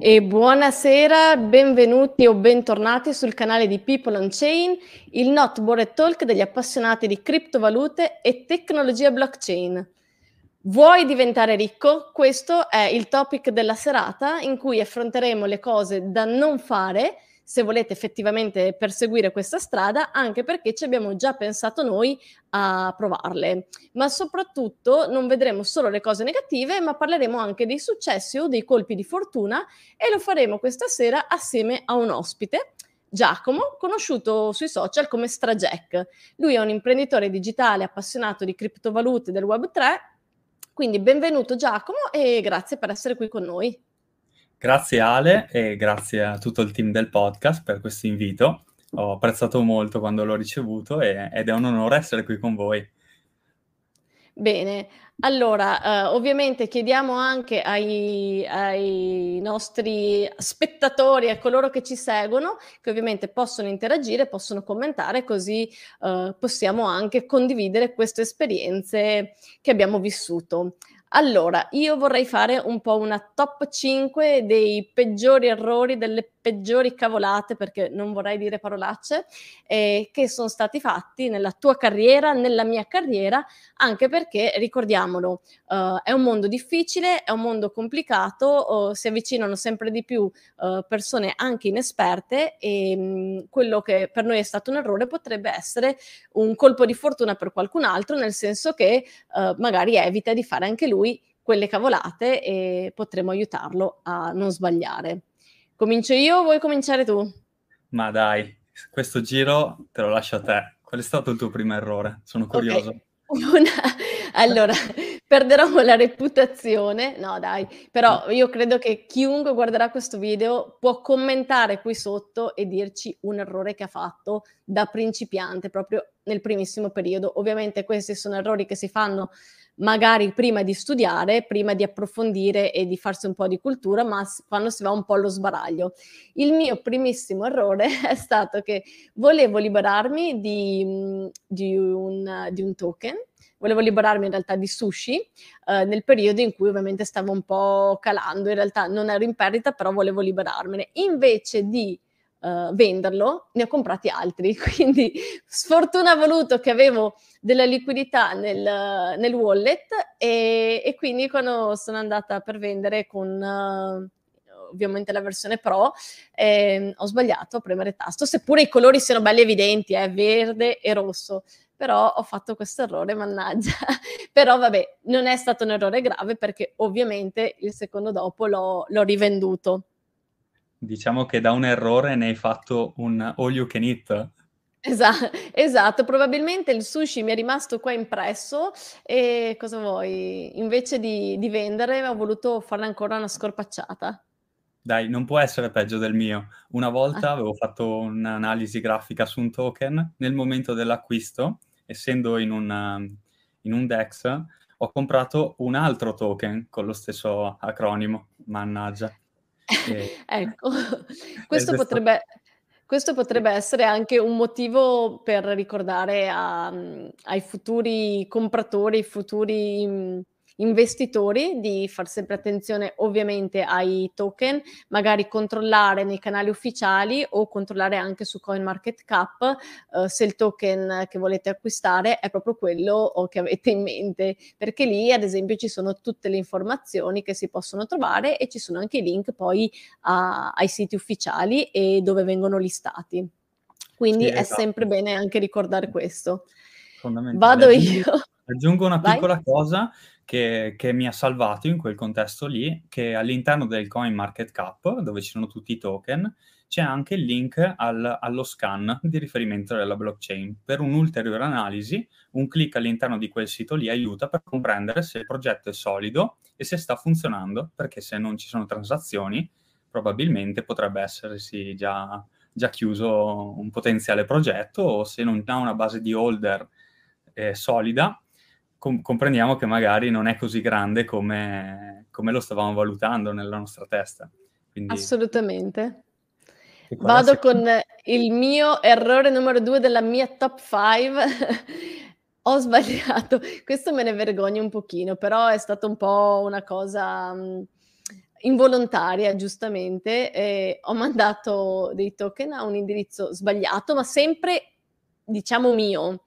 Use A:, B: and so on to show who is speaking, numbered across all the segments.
A: E buonasera, benvenuti o bentornati sul canale di People on Chain, il not bored talk degli appassionati di criptovalute e tecnologia blockchain. Vuoi diventare ricco? Questo è il topic della serata in cui affronteremo le cose da non fare se volete effettivamente perseguire questa strada, anche perché ci abbiamo già pensato noi a provarle. Ma soprattutto non vedremo solo le cose negative, ma parleremo anche dei successi o dei colpi di fortuna e lo faremo questa sera assieme a un ospite. Giacomo, conosciuto sui social come Strajack. Lui è un imprenditore digitale appassionato di criptovalute del Web3. Quindi benvenuto Giacomo e grazie per essere qui con noi.
B: Grazie Ale e grazie a tutto il team del podcast per questo invito. Ho apprezzato molto quando l'ho ricevuto e, ed è un onore essere qui con voi.
A: Bene, allora, uh, ovviamente chiediamo anche ai, ai, nostri spettatori, a coloro che ci seguono, che ovviamente possono interagire, possono commentare, così uh, possiamo anche condividere queste esperienze che abbiamo vissuto. Allora, io vorrei fare un po' una top 5 dei peggiori errori, delle peggiori cavolate, perché non vorrei dire parolacce, eh, che sono stati fatti nella tua carriera, nella mia carriera, anche perché, ricordiamolo, uh, è un mondo difficile, è un mondo complicato, uh, si avvicinano sempre di più uh, persone anche inesperte e mh, mm, quello che per noi è stato un errore potrebbe essere un colpo di fortuna per qualcun altro, nel senso che magari evita di fare anche lui quelle cavolate e potremo aiutarlo a non sbagliare. Comincio io o vuoi cominciare tu?
B: Ma dai, questo giro te lo lascio a te. Qual è stato il tuo primo errore? Sono curioso. Okay.
A: Una... Allora, perderò la reputazione. No, dai, però io credo che chiunque guarderà questo video può commentare qui sotto e dirci un errore che ha fatto da principiante, proprio nel primissimo periodo. Ovviamente questi sono errori che si fanno magari prima di studiare, prima di approfondire e di farsi un po' di cultura, ma quando si va un po' allo sbaraglio. Il mio primissimo errore è stato che volevo liberarmi di, mhmm, di, un, di un, token, volevo liberarmi in realtà di sushi eh, nel periodo in cui ovviamente stavo un po' calando, in realtà non ero in perdita, però volevo liberarmene. Invece di uh, venderlo, ne ho comprati altri. Quindi sfortuna ha voluto che avevo della liquidità nel, nel wallet e, e, quindi quando sono andata per vendere con... Uh, ovviamente la versione pro, eh, ho sbagliato a premere tasto, seppure i colori siano belli evidenti, eh, verde e rosso, però ho fatto questo errore, mannaggia. però vabbè, non è stato un errore grave perché ovviamente il secondo dopo l'ho, l'ho rivenduto.
B: Diciamo che da un errore ne hai fatto un all you can eat.
A: Esa esatto, probabilmente il sushi mi è rimasto qua impresso e cosa vuoi? Invece di di vendere ho voluto farne ancora una scorpacciata.
B: Dai, non può essere peggio del mio. Una volta ah. avevo fatto un'analisi grafica su un token, nel momento dell'acquisto, essendo in un in un DEX, ho comprato un altro token con lo stesso acronimo, mannaggia.
A: Ecco, questo potrebbe questo potrebbe essere anche un motivo per ricordare a mhmm, ai futuri compratori, ai futuri, mhmm investitori di far sempre attenzione ovviamente ai token, magari controllare nei canali ufficiali o controllare anche su CoinMarketCap eh, se il token che volete acquistare è proprio quello che avete in mente, perché lì ad esempio ci sono tutte le informazioni che si possono trovare e ci sono anche i link poi a, ai siti ufficiali e dove vengono listati. Quindi sì, esatto. è sempre bene anche ricordare questo. Vado io.
B: Aggiungo una piccola Vai. cosa che, che, mi ha salvato in quel contesto lì, che all'interno del Coin Market Cap, dove ci sono tutti i token, c'è anche il link al, allo scan di riferimento della blockchain. Per un'ulteriore analisi, un clic all'interno di quel sito lì aiuta per comprendere se il progetto è solido e se sta funzionando, perché se non ci sono transazioni, probabilmente potrebbe essersi già, già chiuso un potenziale progetto o se non ha una base di holder eh, solida, com- comprendiamo che magari non è così grande come, come lo stavamo valutando nella nostra testa.
A: Quindi... Assolutamente. Vado con il mio errore numero due della mia top 5. Ho sbagliato, questo me ne vergogno un pochino, però è stata un po' una cosa... Mh, involontaria, giustamente, eh, ho mandato dei token a un indirizzo sbagliato, ma sempre, diciamo, mio.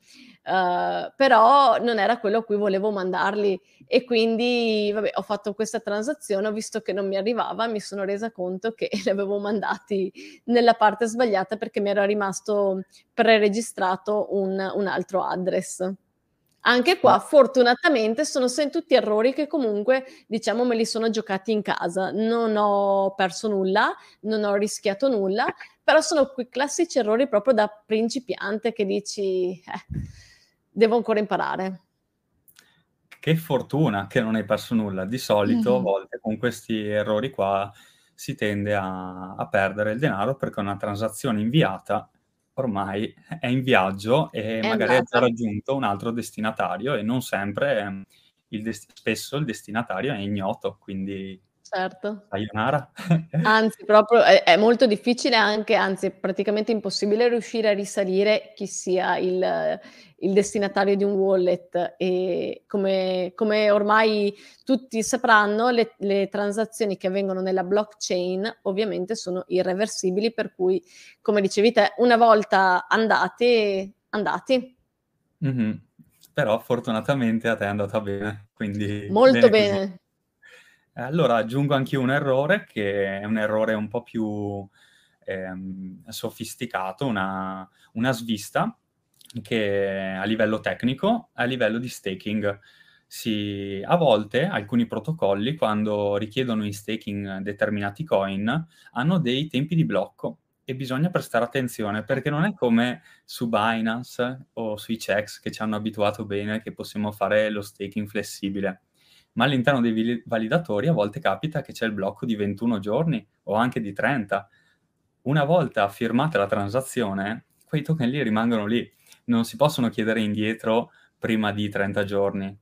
A: Uh, però non era quello a cui volevo mandarli e quindi vabbè, ho fatto questa transazione, ho visto che non mi arrivava, mi sono resa conto che li avevo mandati nella parte sbagliata perché mi era rimasto preregistrato un, un altro address. Anche qua, fortunatamente, sono tutti errori che comunque, diciamo, me li sono giocati in casa. Non ho perso nulla, non ho rischiato nulla, però sono quei classici errori proprio da principiante che dici, eh, devo ancora imparare.
B: Che fortuna che non hai perso nulla. Di solito, a volte, con questi errori qua, si tende a, a perdere il denaro perché una transazione inviata ormai è in viaggio e è magari andata. ha già raggiunto un altro destinatario e non sempre, ehm, il dest- spesso il destinatario è ignoto, quindi
A: Certo.
B: sayonara.
A: Anzi, proprio è, è molto difficile anche, anzi è praticamente impossibile riuscire a risalire chi sia il, il destinatario di un wallet e come, come ormai tutti sapranno le, le, transazioni che avvengono nella blockchain ovviamente sono irreversibili per cui come dicevi te una volta andati andati
B: mm-hmm. però fortunatamente a te è andata bene quindi
A: molto bene, bene.
B: Allora aggiungo anche un errore, che è un errore un po' più ehm, sofisticato, una, una svista che a livello tecnico, a livello di staking. Si, a volte alcuni protocolli, quando richiedono in staking determinati coin, hanno dei tempi di blocco e bisogna prestare attenzione perché non è come su Binance o sui checks che ci hanno abituato bene che possiamo fare lo staking flessibile ma all'interno dei validatori a volte capita che c'è il blocco di 21 giorni o anche di 30. Una volta firmata la transazione, quei token lì rimangono lì, non si possono chiedere indietro prima di 30 giorni.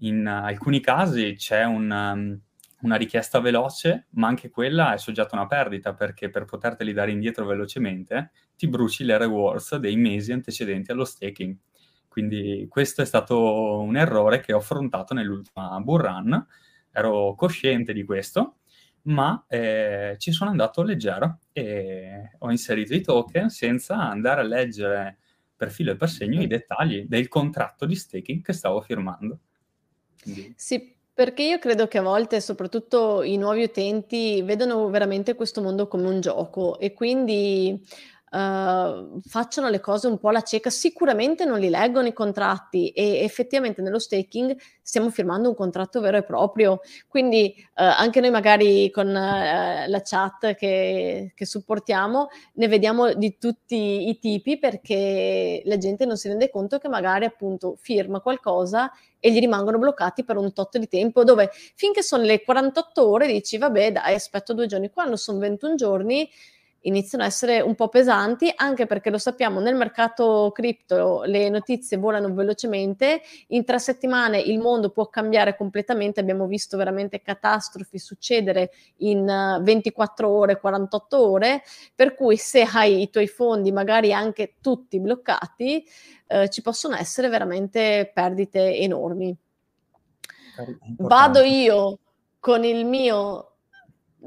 B: In alcuni casi c'è un, um, una richiesta veloce, ma anche quella è soggetta a una perdita perché per poterteli dare indietro velocemente ti bruci le rewards dei mesi antecedenti allo staking. Quindi questo è stato un errore che ho affrontato nell'ultima bull run, ero cosciente di questo, ma eh, ci sono andato leggero e ho inserito i token senza andare a leggere per filo e per segno i dettagli del contratto di staking che stavo firmando.
A: Quindi... Sì, perché io credo che a volte, soprattutto i nuovi utenti, vedono veramente questo mondo come un gioco e quindi uh, facciano le cose un po' alla cieca, sicuramente non li leggono i contratti e effettivamente nello staking stiamo firmando un contratto vero e proprio, quindi uh, anche noi magari con uh, la chat che, che supportiamo ne vediamo di tutti i tipi perché la gente non si rende conto che magari appunto firma qualcosa e gli rimangono bloccati per un tot di tempo, dove finché sono le 48 ore dici vabbè dai aspetto due giorni, quando sono 21 giorni iniziano a essere un po' pesanti, anche perché lo sappiamo, nel mercato cripto le notizie volano velocemente, in tre settimane il mondo può cambiare completamente, abbiamo visto veramente catastrofi succedere in 24 ore, 48 ore, per cui se hai i tuoi fondi magari anche tutti bloccati, eh, ci possono essere veramente perdite enormi. Vado io con il mio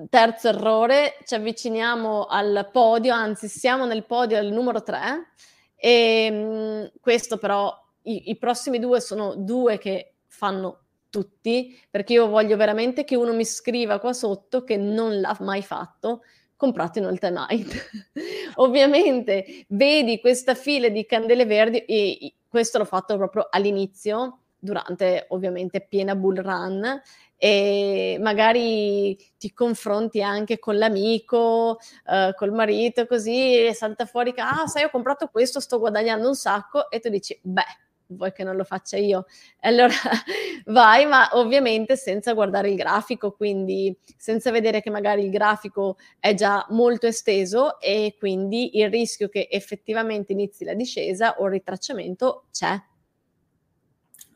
A: terzo errore, ci avviciniamo al podio, anzi siamo nel podio al numero 3 e mh, questo però, i, i, prossimi due sono due che fanno tutti, perché io voglio veramente che uno mi scriva qua sotto che non l'ha mai fatto, comprate un Ultimate. Ovviamente vedi questa fila di candele verdi e questo l'ho fatto proprio all'inizio, durante ovviamente piena bull run e magari ti confronti anche con l'amico, eh, col marito, così e salta fuori che, ah, sai, ho comprato questo, sto guadagnando un sacco, e tu dici, beh, vuoi che non lo faccia io? Allora vai, ma ovviamente senza guardare il grafico, quindi senza vedere che magari il grafico è già molto esteso e quindi il rischio che effettivamente inizi la discesa o il ritracciamento c'è.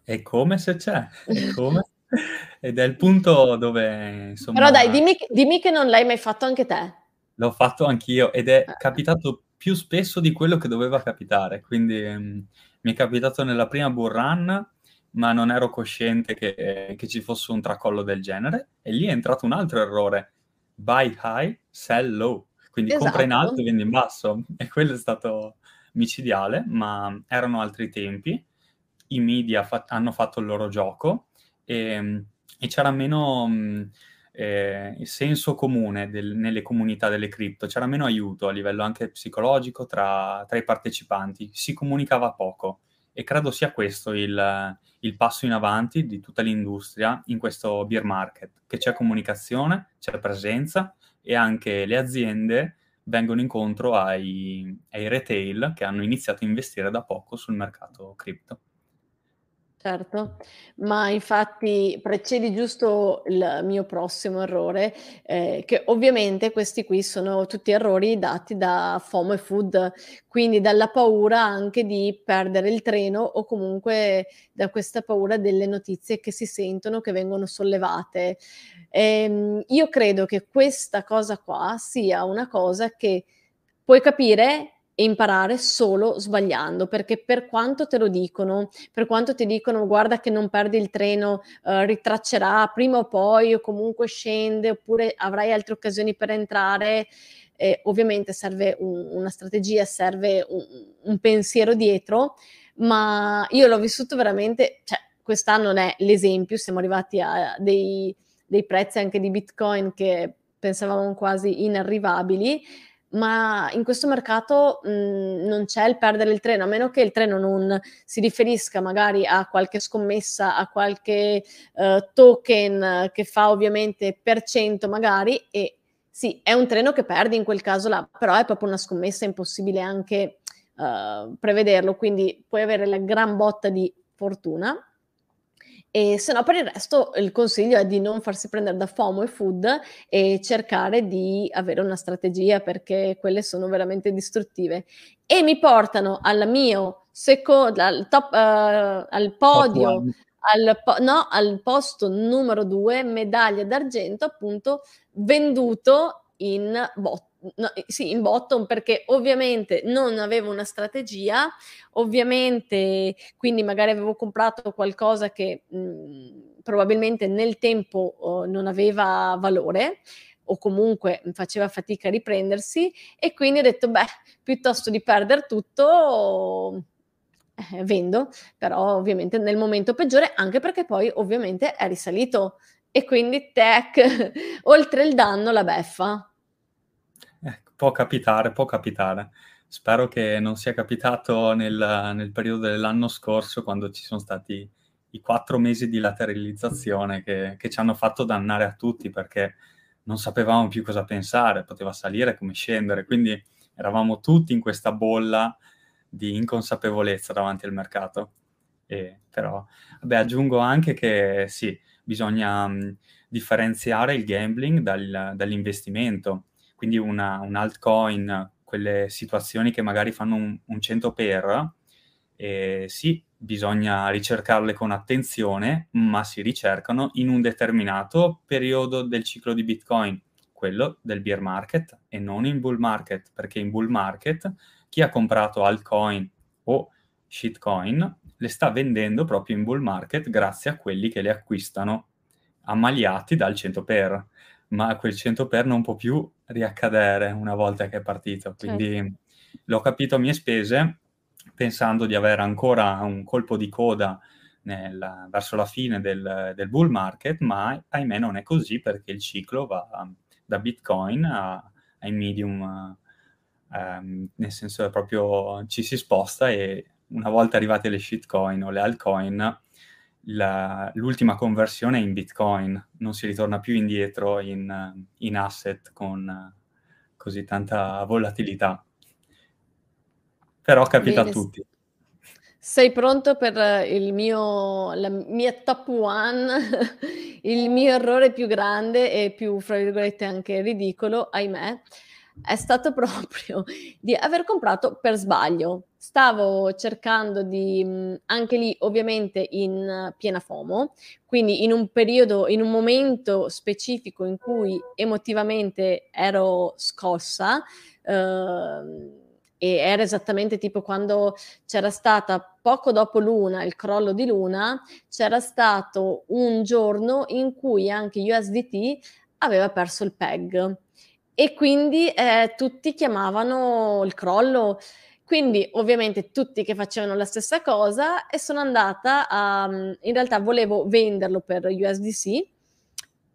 B: E come se c'è? E come ed è il punto dove, insomma...
A: Però dai, dimmi, dimmi che non l'hai mai fatto anche te.
B: L'ho fatto anch'io ed è eh. capitato più spesso di quello che doveva capitare. Quindi um, mi è capitato nella prima bull run ma non ero cosciente che, che ci fosse un tracollo del genere. E lì è entrato un altro errore. Buy high, sell low. Quindi esatto. compra in alto e vendi in basso. E quello è stato micidiale, ma erano altri tempi. I media fa- hanno fatto il loro gioco e, e c'era meno... Mh, eh, senso comune del, nelle comunità delle cripto, c'era meno aiuto a livello anche psicologico tra, tra, i partecipanti, si comunicava poco e credo sia questo il, il passo in avanti di tutta l'industria in questo beer market, che c'è comunicazione, c'è presenza e anche le aziende vengono incontro ai, ai retail che hanno iniziato a investire da poco sul mercato cripto.
A: Certo, ma infatti precedi giusto il mio prossimo errore, ehm, che ovviamente questi qui sono tutti errori dati da FOMO e Food, quindi dalla paura anche di perdere il treno o comunque da questa paura delle notizie che si sentono, che vengono sollevate. Ehm, io credo che questa cosa qua sia una cosa che puoi capire e imparare solo sbagliando, perché per quanto te lo dicono, per quanto ti dicono guarda che non perdi il treno, eh, ritraccerà prima o poi o comunque scende oppure avrai altre occasioni per entrare, eh, ovviamente serve un, una strategia, serve un, un, pensiero dietro, ma io l'ho vissuto veramente, cioè quest'anno non è l'esempio, siamo arrivati a dei, dei prezzi anche di Bitcoin che pensavamo quasi inarrivabili, ma in questo mercato mh, non c'è il perdere il treno, a meno che il treno non si riferisca magari a qualche scommessa, a qualche uh, token che fa ovviamente per cento magari e sì, è un treno che perdi in quel caso là, però è proprio una scommessa impossibile anche uh, prevederlo, quindi puoi avere la gran botta di fortuna e se no, per il resto, il consiglio è di non farsi prendere da FOMO e food e cercare di avere una strategia perché quelle sono veramente distruttive. E mi portano al mio secondo, al, top, uh, al podio, al, po- no, al posto numero due, medaglia d'argento, appunto, venduto in bot no, sì, in bottom perché ovviamente non avevo una strategia, ovviamente quindi magari avevo comprato qualcosa che mh, mhmm, probabilmente nel tempo oh, non aveva valore o comunque faceva fatica a riprendersi e quindi ho detto beh, piuttosto di perdere tutto eh, vendo, però ovviamente nel momento peggiore anche perché poi ovviamente è risalito e quindi tech oltre il danno la beffa.
B: Può capitare, può capitare. Spero che non sia capitato nel, nel periodo dell'anno scorso, quando ci sono stati i quattro mesi di lateralizzazione che, che, ci hanno fatto dannare a tutti perché non sapevamo più cosa pensare, poteva salire come scendere, quindi eravamo tutti in questa bolla di inconsapevolezza davanti al mercato. E, però, vabbè, aggiungo anche che sì, bisogna mh, differenziare il gambling dal, dall'investimento quindi una, un altcoin, quelle situazioni che magari fanno un, un 100 per, eh, sì, bisogna ricercarle con attenzione, ma si ricercano in un determinato periodo del ciclo di Bitcoin, quello del bear market e non in bull market, perché in bull market chi ha comprato altcoin o shitcoin le sta vendendo proprio in bull market grazie a quelli che le acquistano ammaliati dal 100 per ma quel 100 per non può più riaccadere una volta che è partito. Quindi certo. l'ho capito a mie spese, pensando di avere ancora un colpo di coda nel, verso la fine del, del, bull market, ma ahimè non è così perché il ciclo va da Bitcoin a, ai medium, ehm, nel senso che proprio ci si sposta e una volta arrivate le shitcoin o le altcoin, la, l'ultima conversione in Bitcoin, non si ritorna più indietro in, in asset con così tanta volatilità. Però capita Bene. a tutti.
A: Sei pronto per il mio, la mia top one, il mio errore più grande e più, fra virgolette, anche ridicolo, ahimè, è stato proprio di aver comprato per sbaglio. Stavo cercando di, mhmm, anche lì ovviamente in piena FOMO, quindi in un periodo, in un momento specifico in cui emotivamente ero scossa, ehm, e era esattamente tipo quando c'era stata poco dopo Luna, il crollo di Luna, c'era stato un giorno in cui anche USDT aveva perso il PEG e quindi eh, tutti chiamavano il crollo. Quindi ovviamente tutti che facevano la stessa cosa e sono andata a, in realtà volevo venderlo per USDC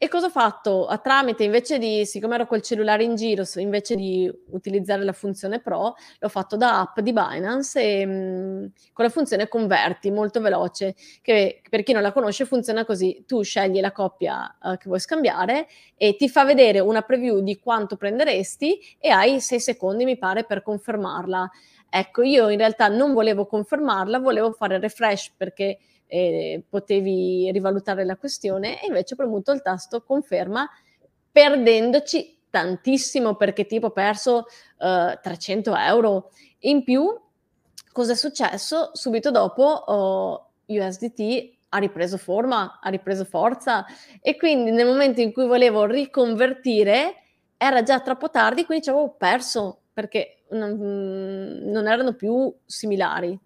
A: e cosa ho fatto? A tramite, invece di, siccome ero col cellulare in giro, invece di utilizzare la funzione Pro, l'ho fatto da app di Binance e, mh, mhmm, con la funzione Converti, molto veloce, che per chi non la conosce funziona così, tu scegli la coppia uh, che vuoi scambiare e ti fa vedere una preview di quanto prenderesti e hai 6 secondi, mi pare, per confermarla. Ecco, io in realtà non volevo confermarla, volevo fare refresh perché eh, potevi rivalutare la questione e invece ho premuto il tasto conferma perdendoci tantissimo perché tipo ho perso uh, 300 euro. In più, cosa è successo? Subito dopo uh, USDT ha ripreso forma, ha ripreso forza e quindi nel momento in cui volevo riconvertire era già troppo tardi, quindi ci avevo perso perché non, non erano più similari.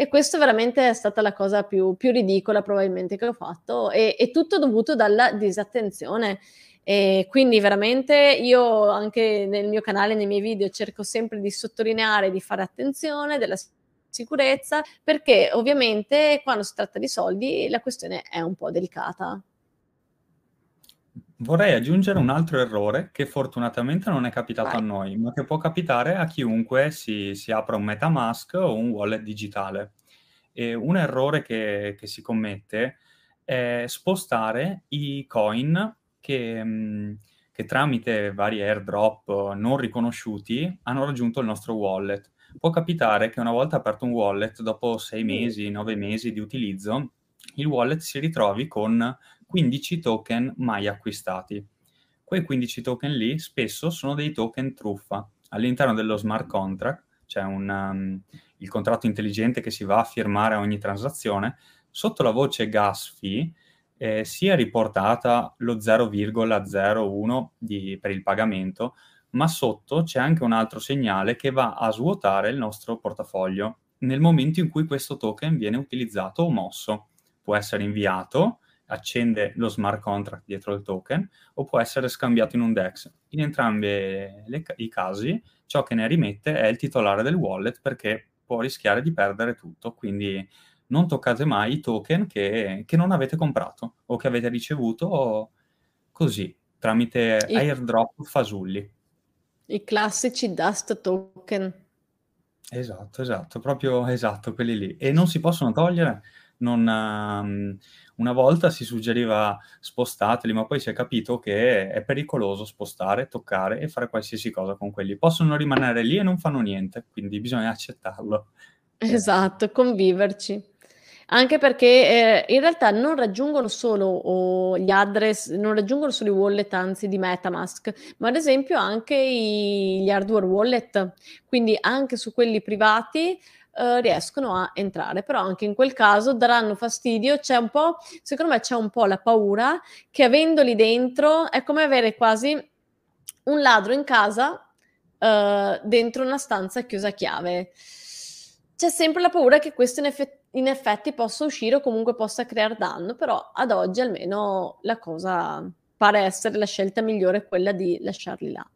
A: E questo veramente è stata la cosa più, più ridicola probabilmente che ho fatto e, e tutto dovuto dalla disattenzione. E quindi veramente io anche nel mio canale, nei miei video, cerco sempre di sottolineare, di fare attenzione della sicurezza, perché ovviamente quando si tratta di soldi la questione è un po' delicata.
B: Vorrei aggiungere un altro errore che fortunatamente non è capitato a noi, ma che può capitare a chiunque si, si apra un MetaMask o un wallet digitale. E un errore che, che si commette è spostare i coin che, mh, che tramite vari airdrop non riconosciuti hanno raggiunto il nostro wallet. Può capitare che una volta aperto un wallet, dopo sei mesi, nove mesi di utilizzo, il wallet si ritrovi con 15 token mai acquistati. Quei 15 token lì spesso sono dei token truffa. All'interno dello smart contract, c'è un, um, il contratto intelligente che si va a firmare a ogni transazione, sotto la voce gas fee eh, sia riportata lo 0,01 di, per il pagamento, ma sotto c'è anche un altro segnale che va a svuotare il nostro portafoglio nel momento in cui questo token viene utilizzato o mosso. Può essere inviato accende lo smart contract dietro il token o può essere scambiato in un DEX. In entrambi le, i casi ciò che ne rimette è il titolare del wallet perché può rischiare di perdere tutto, quindi non toccate mai i token che, che non avete comprato o che avete ricevuto così, tramite I, airdrop fasulli.
A: I classici dust token.
B: Esatto, esatto, proprio esatto, quelli lì. E non si possono togliere, non, um, una volta si suggeriva spostateli, ma poi si è capito che è pericoloso spostare, toccare e fare qualsiasi cosa con quelli. Possono rimanere lì e non fanno niente, quindi bisogna accettarlo.
A: Esatto, conviverci. Anche perché eh, in realtà non raggiungono solo oh, gli address, non raggiungono solo i wallet, anzi di Metamask, ma ad esempio anche i, gli hardware wallet. Quindi anche su quelli privati eh, riescono a entrare, però anche in quel caso daranno fastidio, c'è un po', secondo me c'è un po' la paura che avendoli dentro è come avere quasi un ladro in casa uh, dentro una stanza chiusa a chiave. C'è sempre la paura che questo in, eff- in effetti possa uscire o comunque possa creare danno, però ad oggi almeno la cosa pare essere la scelta migliore quella di lasciarli là.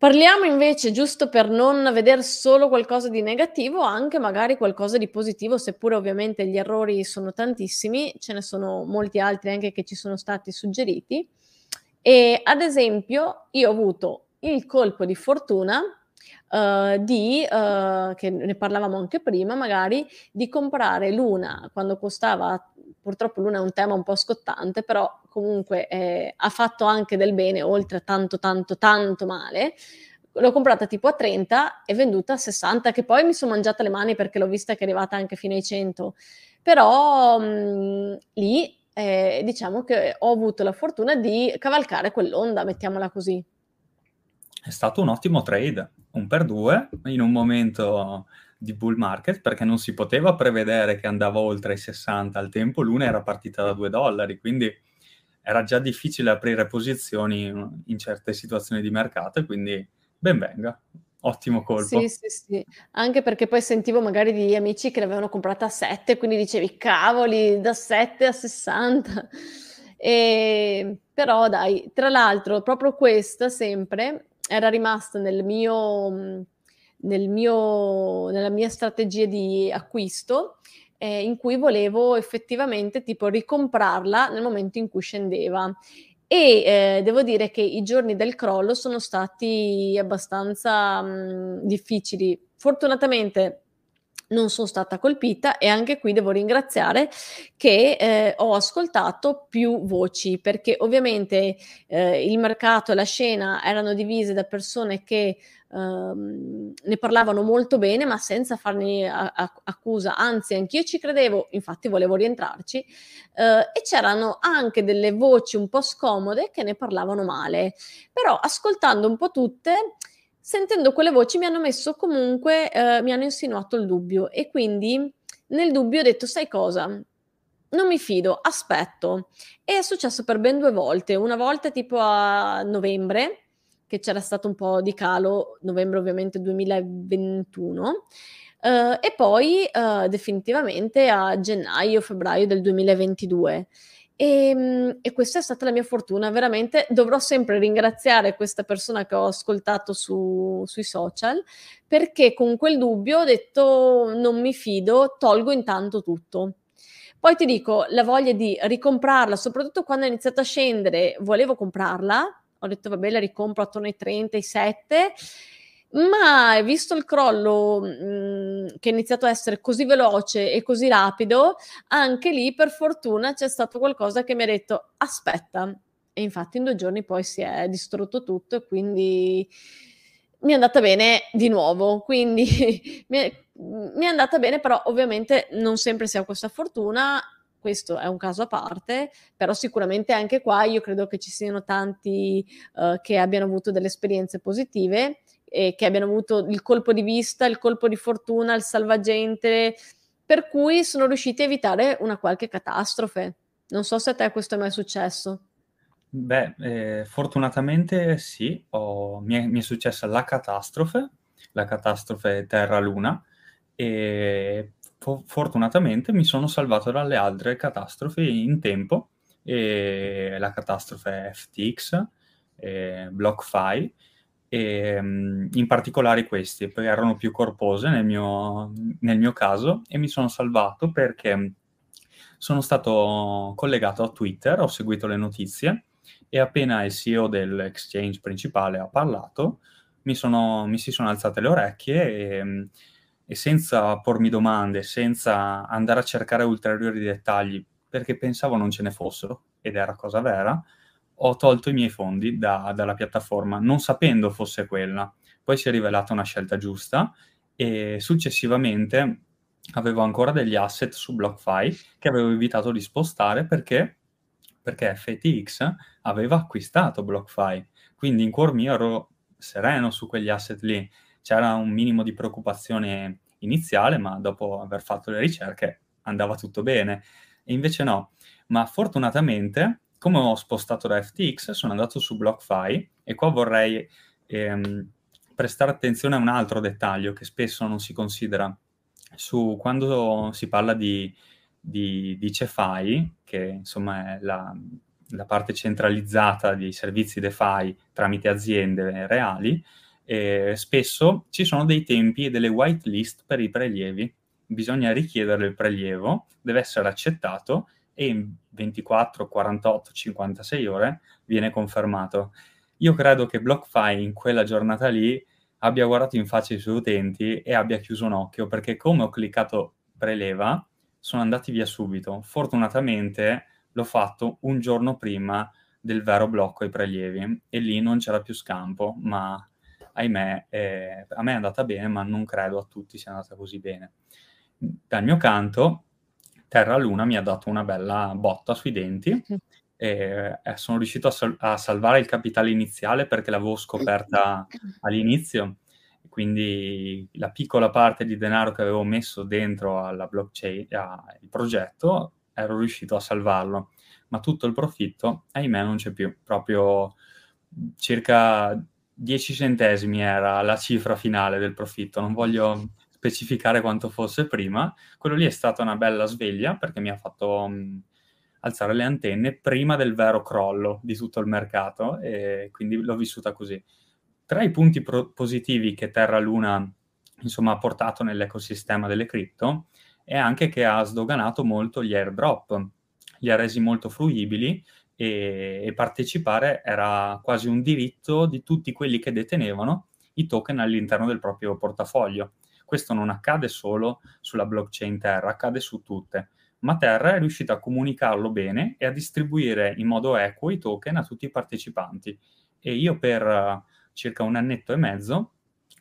A: Parliamo invece, giusto per non vedere solo qualcosa di negativo, anche magari qualcosa di positivo, seppure ovviamente gli errori sono tantissimi, ce ne sono molti altri anche che ci sono stati suggeriti. E ad esempio, io ho avuto il colpo di fortuna uh, di, uh, che ne parlavamo anche prima, magari, di comprare l'una quando costava purtroppo l'una è un tema un po' scottante, però comunque eh, ha fatto anche del bene, oltre a tanto, tanto, tanto male. L'ho comprata tipo a 30 e venduta a 60, che poi mi sono mangiata le mani perché l'ho vista che è arrivata anche fino ai 100. Però mh, mm, lì eh, diciamo che ho avuto la fortuna di cavalcare quell'onda, mettiamola così.
B: È stato un ottimo trade, un per due, in un momento di bull market perché non si poteva prevedere che andava oltre i 60 al tempo, l'una era partita da 2 dollari, quindi era già difficile aprire posizioni in certe situazioni di mercato e quindi ben venga. ottimo colpo.
A: Sì, sì, sì. Anche perché poi sentivo magari di amici che l'avevano comprata a 7, quindi dicevi: "Cavoli, da 7 a 60". Ehm, però dai, tra l'altro proprio questa sempre era rimasta nel mio nel mio nella mia strategia di acquisto, ehm, in cui volevo effettivamente tipo ricomprarla nel momento in cui scendeva. E, ehm, devo dire che i giorni del crollo sono stati abbastanza, mhmm, difficili. Fortunatamente non son stata colpita e anche qui devo ringraziare che, ehm, ho ascoltato più voci, perché ovviamente, ehm, il mercato e la scena erano divise da persone che, uhm, ne parlavano molto bene, ma senza farne a a accusa, anzi anch'io ci credevo, infatti volevo rientrarci, uhm, e c'erano anche delle voci un po' scomode che ne parlavano male. Però ascoltando un po' tutte Sentendo quelle voci mi hanno messo comunque ehm, mi hanno insinuato il dubbio e quindi nel dubbio ho detto: "Sai cosa? Non mi fido, aspetto". E è successo per ben 2 volte. Una volta tipo a novembre, che c'era stato un po' di calo, novembre ovviamente 2021, uhm, e poi, uhm, definitivamente a gennaio, febbraio del 2022. Ehm, e questa è stata la mia fortuna, veramente. Dovrò sempre ringraziare questa persona che ho ascoltato su sui social, perché con quel dubbio ho detto: "Non mi fido, tolgo intanto tutto". Poi ti dico, la voglia di ricomprarla, soprattutto quando è iniziato a scendere, volevo comprarla, ho detto: "Vabbè, la ricompro attorno ai 30, ai 7", ma visto il crollo, mhmm, che è iniziato a essere così veloce e così rapido, anche lì per fortuna c'è stato qualcosa che mi ha detto: "Aspetta". E infatti in 2 giorni poi si è distrutto tutto e quindi mi è andata bene di nuovo. Quindi mi è mi è andata bene, però ovviamente non sempre si ha questa fortuna, questo è un caso a parte, però sicuramente anche qua io credo che ci siano tanti, uhm, che abbiano avuto delle esperienze positive e che abbiano avuto il colpo di vista, il colpo di fortuna, il salvagente, per cui sono riusciti a evitare una qualche catastrofe. Non so se a te questo è mai successo.
B: Beh, ehm, fortunatamente sì, ho mi è mi è successa la catastrofe, la catastrofe Terra-Luna, e fo fortunatamente mi sono salvato dalle altre catastrofi in tempo, la catastrofe FTX, ehm, BlockFi, Ehm, in particolare questi, perché erano più corpose nel mio nel mio caso e mi sono salvato perché sono stato collegato a Twitter, ho seguito le notizie e appena il CEO dell'exchange principale ha parlato, mi sono mi si sono alzate le orecchie e e senza pormi domande, senza andare a cercare ulteriori dettagli, perché pensavo non ce ne fossero, ed era cosa vera, ho tolto i miei fondi da, dalla piattaforma, non sapendo fosse quella. Poi si è rivelata una scelta giusta e successivamente avevo ancora degli asset su BlockFi che avevo evitato di spostare perché, perché FTX aveva acquistato BlockFi. Quindi in cuor mio ero sereno su quegli asset lì. C'era un minimo di preoccupazione iniziale, ma dopo aver fatto le ricerche andava tutto bene. E invece no. Ma fortunatamente come ho spostato da FTX, sono andato su BlockFi e qua vorrei ehm, prestare attenzione a un altro dettaglio che spesso non si considera. Su, quando si parla di, di, di CeFi, che insomma è la, la parte centralizzata dei servizi DeFi tramite aziende reali, eh, spesso ci sono dei tempi e delle whitelist per i prelievi. Bisogna richiedere il prelievo, deve essere accettato e in 24, 48, 56 ore viene confermato. Io credo che BlockFi in quella giornata lì abbia guardato in faccia i suoi utenti e abbia chiuso un occhio perché come ho cliccato preleva sono andati via subito. Fortunatamente l'ho fatto un giorno prima del vero blocco ai prelievi e lì non c'era più scampo, ma ahimè eh, a me è andata bene, ma non credo a tutti sia andata così bene. Dal mio canto Terra Luna mi ha dato una bella botta sui denti e eh, sono riuscito a, sal- a, salvare il capitale iniziale perché l'avevo scoperta all'inizio. Quindi la piccola parte di denaro che avevo messo dentro alla blockchain, al progetto, ero riuscito a salvarlo. Ma tutto il profitto, ahimè, non c'è più. Proprio circa 10 centesimi era la cifra finale del profitto, non voglio specificare quanto fosse prima. Quello lì è stata una bella sveglia perché mi ha fatto mh, alzare le antenne prima del vero crollo di tutto il mercato e quindi l'ho vissuta così. Tra i punti pro- positivi che Terra Luna insomma, ha portato nell'ecosistema delle cripto è anche che ha sdoganato molto gli airdrop, li ha resi molto fruibili e, e partecipare era quasi un diritto di tutti quelli che detenevano i token all'interno del proprio portafoglio. Questo non accade solo sulla blockchain Terra, accade su tutte ma Terra è riuscita a comunicarlo bene e a distribuire in modo equo i token a tutti i partecipanti. E io per uh, circa un annetto e mezzo,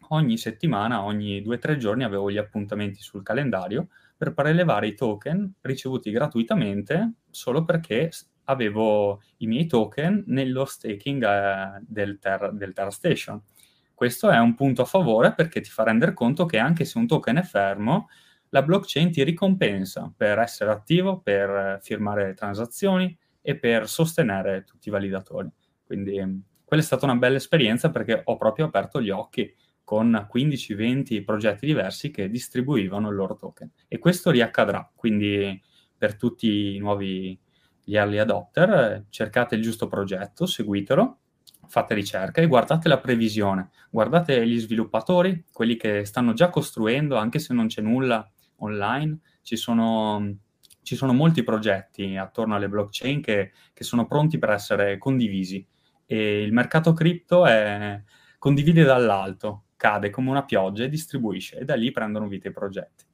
B: ogni settimana, ogni due o tre giorni avevo gli appuntamenti sul calendario per prelevare i token ricevuti gratuitamente solo perché avevo i miei token nello staking eh, del, ter- del Terra Station. Questo è un punto a favore perché ti fa rendere conto che anche se un token è fermo, la blockchain ti ricompensa per essere attivo, per firmare transazioni e per sostenere tutti i validatori. Quindi quella è stata una bella esperienza perché ho proprio aperto gli occhi con 15-20 progetti diversi che distribuivano il loro token. E questo riaccadrà, quindi per tutti i nuovi gli early adopter, cercate il giusto progetto, seguitelo, fate ricerca e guardate la previsione, guardate gli sviluppatori, quelli che stanno già costruendo, anche se non c'è nulla online, ci sono, ci sono molti progetti attorno alle blockchain che, che, sono pronti per essere condivisi e il mercato cripto condivide dall'alto, cade come una pioggia e distribuisce e da lì prendono vita i progetti.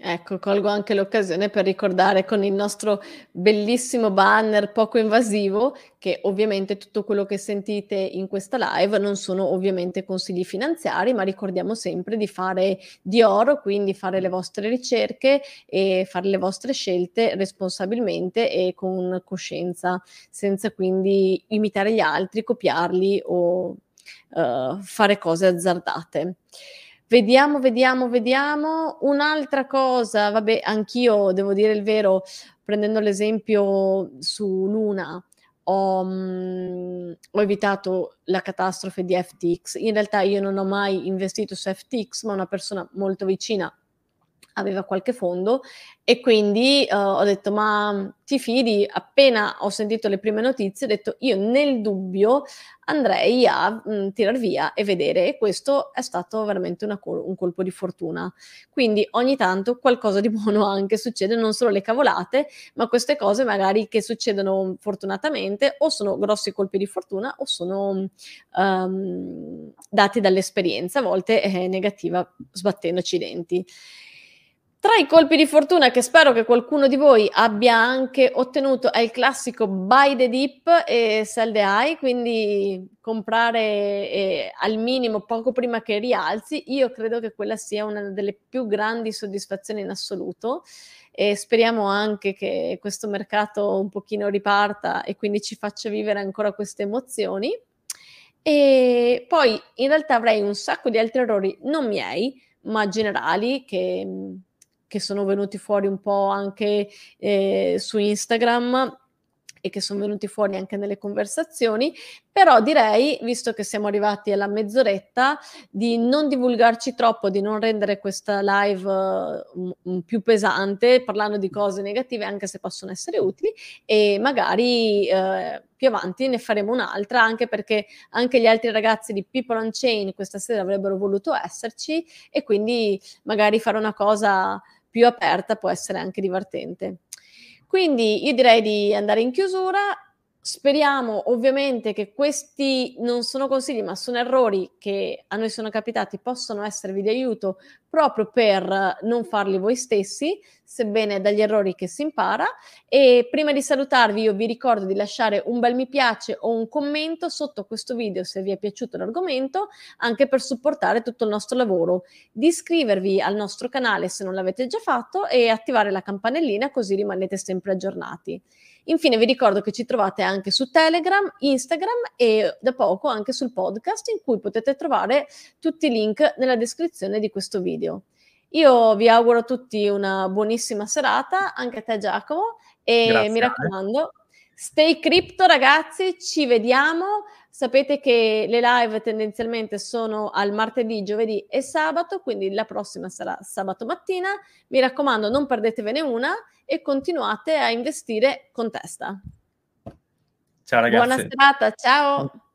A: Ecco, colgo anche l'occasione per ricordare con il nostro bellissimo banner poco invasivo che ovviamente tutto quello che sentite in questa live non sono ovviamente consigli finanziari, ma ricordiamo sempre di fare di oro, quindi fare le vostre ricerche e fare le vostre scelte responsabilmente e con coscienza, senza quindi imitare gli altri, copiarli o uh, fare cose azzardate. Vediamo, vediamo, vediamo. Un'altra cosa, vabbè, anch'io devo dire il vero, prendendo l'esempio su Luna, ho, mh, ho, evitato la catastrofe di FTX. In realtà io non ho mai investito su FTX, ma una persona molto vicina aveva qualche fondo e quindi uh, ho detto ma ti fidi? Appena ho sentito le prime notizie ho detto io nel dubbio andrei a mh, mm, tirar via e vedere e questo è stato veramente col- un colpo di fortuna. Quindi ogni tanto qualcosa di buono anche succede, non solo le cavolate, ma queste cose magari che succedono fortunatamente o sono grossi colpi di fortuna o sono um, dati dall'esperienza, a volte è negativa sbattendoci i denti. Tra i colpi di fortuna che spero che qualcuno di voi abbia anche ottenuto è il classico buy the dip e sell the high, quindi comprare eh, al minimo poco prima che rialzi. Io credo che quella sia una delle più grandi soddisfazioni in assoluto e speriamo anche che questo mercato un pochino riparta e quindi ci faccia vivere ancora queste emozioni. E poi in realtà avrei un sacco di altri errori, non miei, ma generali che che sono venuti fuori un po' anche eh, su Instagram e che sono venuti fuori anche nelle conversazioni, però direi, visto che siamo arrivati alla mezz'oretta, di non divulgarci troppo, di non rendere questa live uh, più pesante, parlando di cose negative, anche se possono essere utili, e magari uh, più avanti ne faremo un'altra, anche perché anche gli altri ragazzi di People on Chain questa sera avrebbero voluto esserci, e quindi magari fare una cosa più aperta può essere anche divertente. Quindi io direi di andare in chiusura. Speriamo ovviamente che questi non sono consigli, ma sono errori che a noi sono capitati, possono esservi di aiuto proprio per non farli voi stessi, sebbene dagli errori che si impara. E prima di salutarvi, io vi ricordo di lasciare un bel mi piace o un commento sotto questo video se vi è piaciuto l'argomento, anche per supportare tutto il nostro lavoro, di iscrivervi al nostro canale se non l'avete già fatto e attivare la campanellina così rimanete sempre aggiornati. Infine vi ricordo che ci trovate anche su Telegram, Instagram e da poco anche sul podcast in cui potete trovare tutti i link nella descrizione di questo video. Io vi auguro a tutti una buonissima serata, anche a te Giacomo, e Grazie. mi raccomando, stay crypto ragazzi, ci vediamo sapete che le live tendenzialmente sono al martedì, giovedì e sabato, quindi la prossima sarà sabato mattina. Mi raccomando, non perdetevene una e continuate a investire con testa.
B: Ciao ragazzi.
A: Buona serata, ciao.